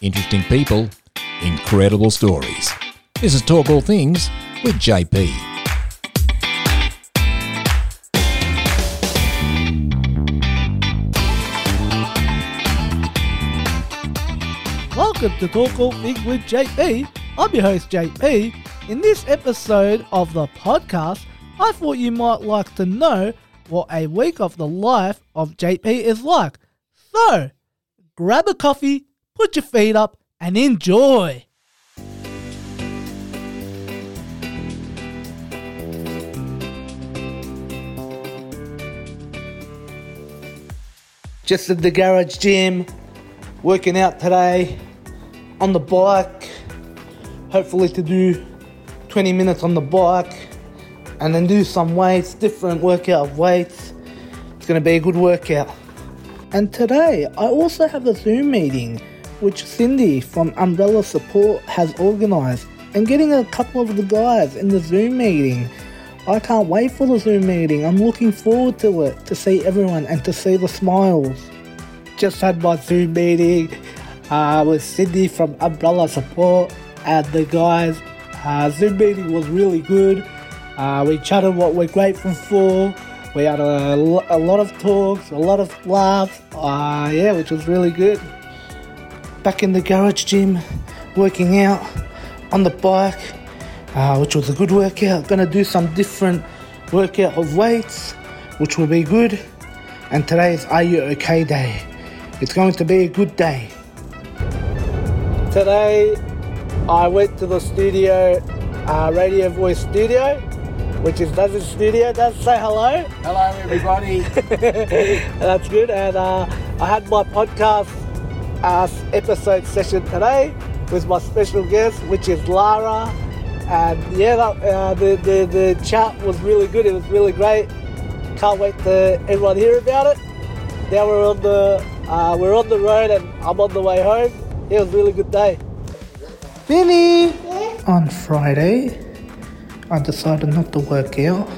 Interesting people, incredible stories. This is Talk All Things with JP. Welcome to Talk All Things with JP. I'm your host JP. In this episode of the podcast, I thought you might like to know what a week of the life of JP is like. So, grab a coffee, put your feet up, and enjoy. Just at the garage gym, working out today on the bike. Hopefully, to do 20 minutes on the bike and then do some weights, different workout of weights. It's going to be a good workout. And today, I also have a Zoom meeting which Cindy from Umbrella Support has organised, and getting a couple of the guys in the Zoom meeting. I can't wait for the Zoom meeting. I'm looking forward to it to see everyone and to see the smiles. Just had my Zoom meeting uh, with Cindy from Umbrella Support and the guys. Uh, Zoom meeting was really good. Uh, we chatted what we're grateful for. We had a, a lot of talks, a lot of laughs. Uh, yeah, which was really good. Back in the garage gym, working out on the bike, uh, which was a good workout. Gonna do some different workout of weights, which will be good. And today is Are You OK Day. It's going to be a good day. Today, I went to the studio, uh, Radio Voice Studio, which is Daz's studio. Daz, say hello. Hello, everybody. That's good. And uh, I had my podcast uh, episode session today with my special guest, which is Lara. And yeah, uh, the, the, the chat was really good. It was really great. Can't wait to everyone hear about it. Now we're on the uh, we're on the road and I'm on the way home. It was a really good day. Billy! On Friday, I decided not to work out.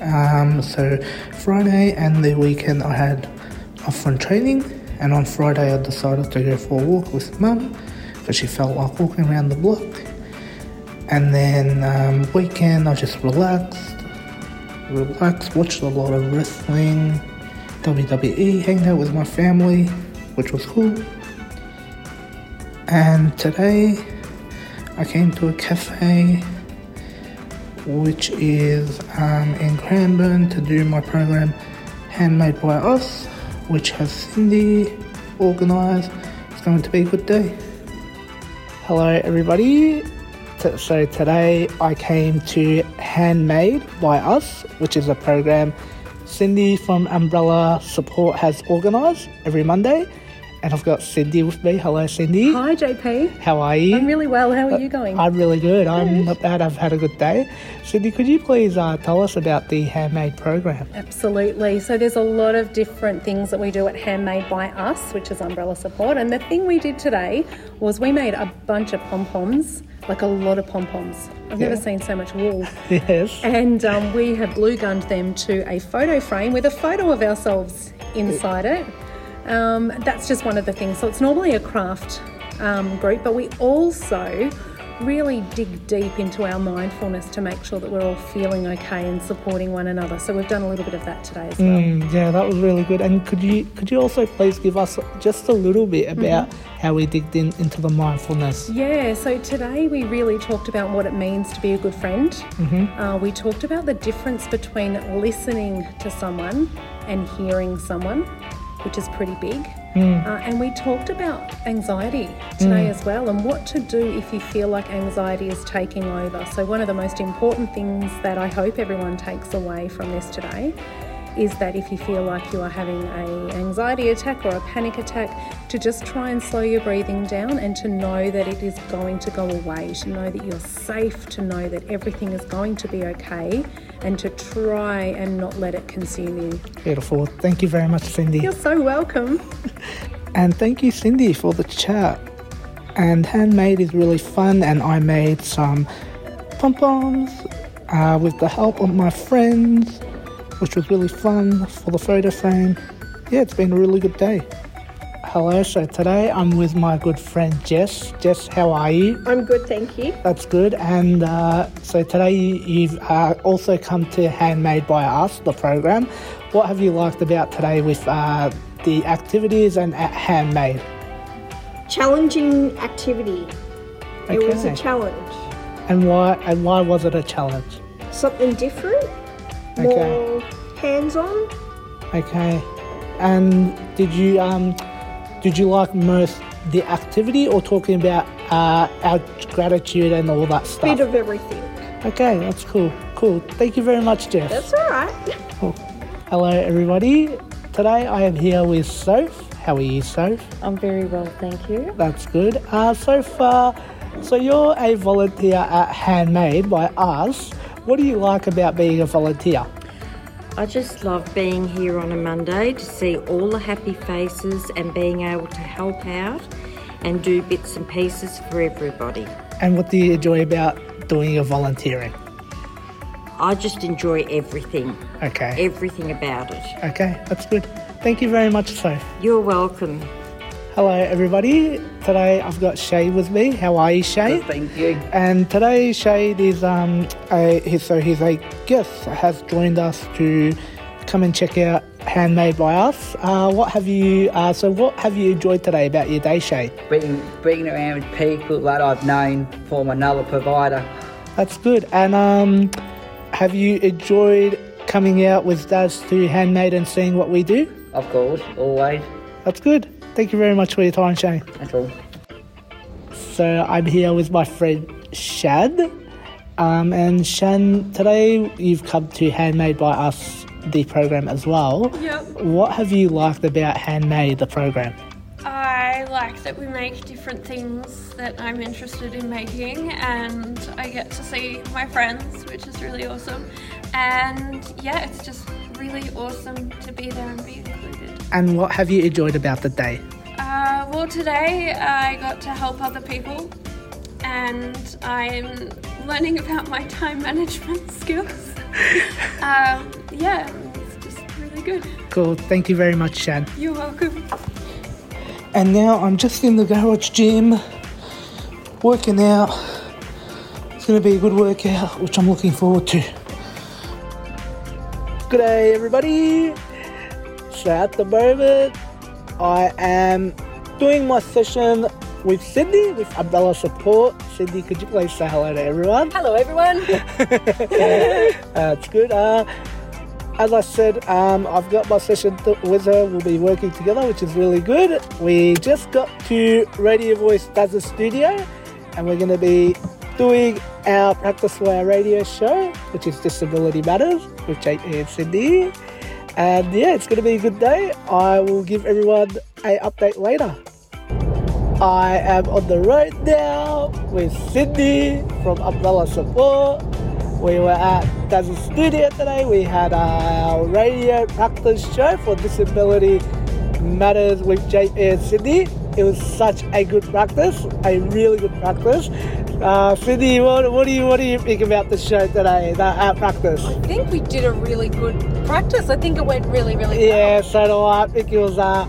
Um, so Friday and the weekend I had off from training, and on Friday I decided to go for a walk with mum because she felt like walking around the block. And then um, weekend I just relaxed, relaxed, watched a lot of wrestling, WWE, hanged out with my family, which was cool. And today I came to a cafe which is um, in Cranbourne to do my program Handmade by Us, which has Cindy organised. It's going to be a good day. Hello, everybody. So, today I came to Handmade by Us, which is a program Cindy from Umbrella Support has organised every Monday. And I've got Cindy with me. Hello, Cindy. Hi, JP. How are you? I'm really well. How are you going? I'm really good. I'm not bad. I've had a good day. Cindy, could you please uh, tell us about the handmade program? Absolutely. So there's a lot of different things that we do at Handmade by Us, which is umbrella support. And the thing we did today was we made a bunch of pom poms, like a lot of pom poms. I've never seen so much wool. Yes. And um, we have glue gunned them to a photo frame with a photo of ourselves inside it. Um, that's just one of the things. So it's normally a craft um, group, but we also really dig deep into our mindfulness to make sure that we're all feeling okay and supporting one another. So we've done a little bit of that today as well. Mm, yeah, that was really good. And could you could you also please give us just a little bit about how we digged in into the mindfulness? Yeah, so today we really talked about what it means to be a good friend. Mm-hmm. Uh, we talked about the difference between listening to someone and hearing someone, which is pretty big. Mm. Uh, and we talked about anxiety today as well and what to do if you feel like anxiety is taking over. So, one of the most important things that I hope everyone takes away from this today is that if you feel like you are having a anxiety attack or a panic attack to just try and slow your breathing down and to know that it is going to go away to know that you're safe to know that everything is going to be okay and to try and not let it consume you Beautiful. Thank you very much, Cindy. you're so welcome And thank you, Cindy, for the chat. And handmade is really fun, and I made some pom poms uh, with the help of my friends, which was really fun for the photo frame. Yeah, it's been a really good day. Hello, so today I'm with my good friend Jess. Jess, how are you? I'm good, thank you. That's good. And uh, so today you- you've uh, also come to Handmade by Us, the program. What have you liked about today with uh, the activities and at Handmade? Challenging activity. It was a challenge. And why? And why was it a challenge? Something different, more hands on. Okay. And did you um, did you like most the activity or talking about uh, our gratitude and all that stuff? Bit of everything. Okay, that's cool. Cool. Thank you very much, Jess. That's all right. Hello, everybody. Today I am here with Soph. How are you, Soph? I'm very well, thank you. That's good. Uh, Soph, uh, so you're a volunteer at Handmade by Us. What do you like about being a volunteer? I just love being here on a Monday to see all the happy faces and being able to help out and do bits and pieces for everybody. And what do you enjoy about doing your volunteering? I just enjoy everything, Okay. everything about it. Okay, that's good. Thank you very much, Soph. You're welcome. Hello, everybody. Today I've got Shay with me. How are you, Shay? Thank you. And today Shade is um a he's, so he's a guest has joined us to come and check out Handmade by Us. Uh, what have you uh, so what have you enjoyed today about your day, Shay? Being, being around people that I've known from another provider. That's good. And um, have you enjoyed coming out with Daz to Handmade and seeing what we do? Of course, always. That's good. Thank you very much for your time, Shane. That's all. So I'm here with my friend Shad. Um, and Shan, today you've come to Handmade by Us, the program as well. Yep. What have you liked about Handmade, the program? I like that we make different things that I'm interested in making, and I get to see my friends, which is really awesome. And yeah, it's just really awesome to be there and be included. And what have you enjoyed about the day? Uh, well, today I got to help other people, and I'm learning about my time management skills. um, yeah, it's just really good. Cool. Thank you very much, Shan. You're welcome. And now I'm just in the garage gym, working out. It's going to be a good workout, which I'm looking forward to. Good day, everybody. So at the moment, I am doing my session with Cindy with Umbrella Support. Cindy, could you please say hello to everyone? Hello, everyone. That's good. Uh, as I said, um, I've got my session th- with her. We'll be working together, which is really good. We just got to Radio Voice Daz's Studio, and we're going to be doing our Practice for Our Radio show, which is Disability Matters with JP and Cindy. And yeah, it's going to be a good day. I will give everyone a update later. I am on the road now with Cindy from Umbrella Support. We were at Daz's Studio today. We had our radio practice show for Disability Matters with JP and Cindy. It was such a good practice, a really good practice. Uh, what, what do you what do you think about the show today, the our practice? I think we did a really good practice. I think it went really, really well. Yeah, so do I. I think it was uh,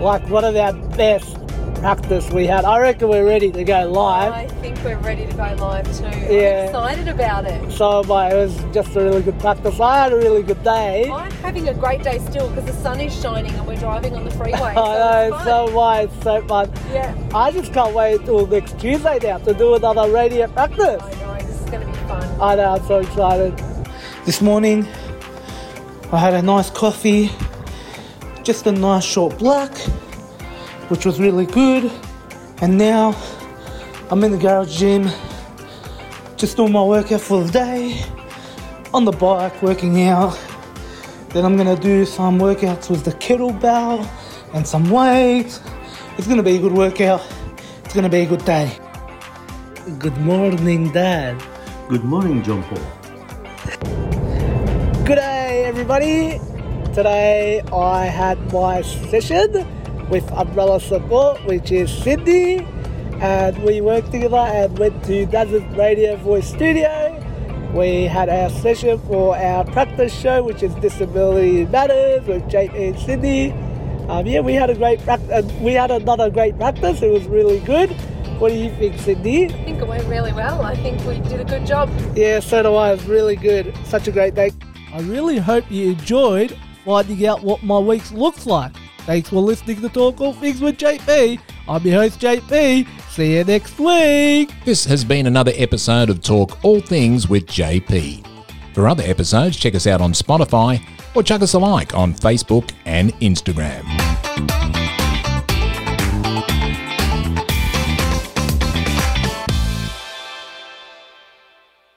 like one of our best practice we had. I reckon we're ready to go live. I think we're ready to go live too. Yeah. I'm excited about it. So but it was just a really good practice. I had a really good day. I'm having a great day still because the sun is shining and we're driving on the freeway. I so know, it's so fun. why it's so fun. Yeah. I just can't wait till next Tuesday now to do another radio practice. I know, this is going to be fun. I know, I'm so excited. This morning, I had a nice coffee, just a nice short black, which was really good. And now I'm in the garage gym, just doing my workout for the day, on the bike, working out. Then I'm gonna do some workouts with the kettlebell and some weights. It's gonna be a good workout. It's gonna be a good day. Good morning, Dad. Good morning, John Paul. Good day, everybody. Today I had my session with Umbrella Support, which is Cindy, and we worked together and went to Desert Radio Voice Studio. We had our session for our practice show, which is Disability Matters with JP and Cindy. Um, yeah, we had a great prac- uh, we had another great practice. It was really good. What do you think, Cindy? I think it went really well. I think we did a good job. Yeah, so do I. It was really good. Such a great day. I really hope you enjoyed finding out what my week looks like. Thanks for listening to Talk All Things with JP. I'm your host, JP. See you next week. This has been another episode of Talk All Things with JP. For other episodes, check us out on Spotify or chuck us a like on Facebook and Instagram.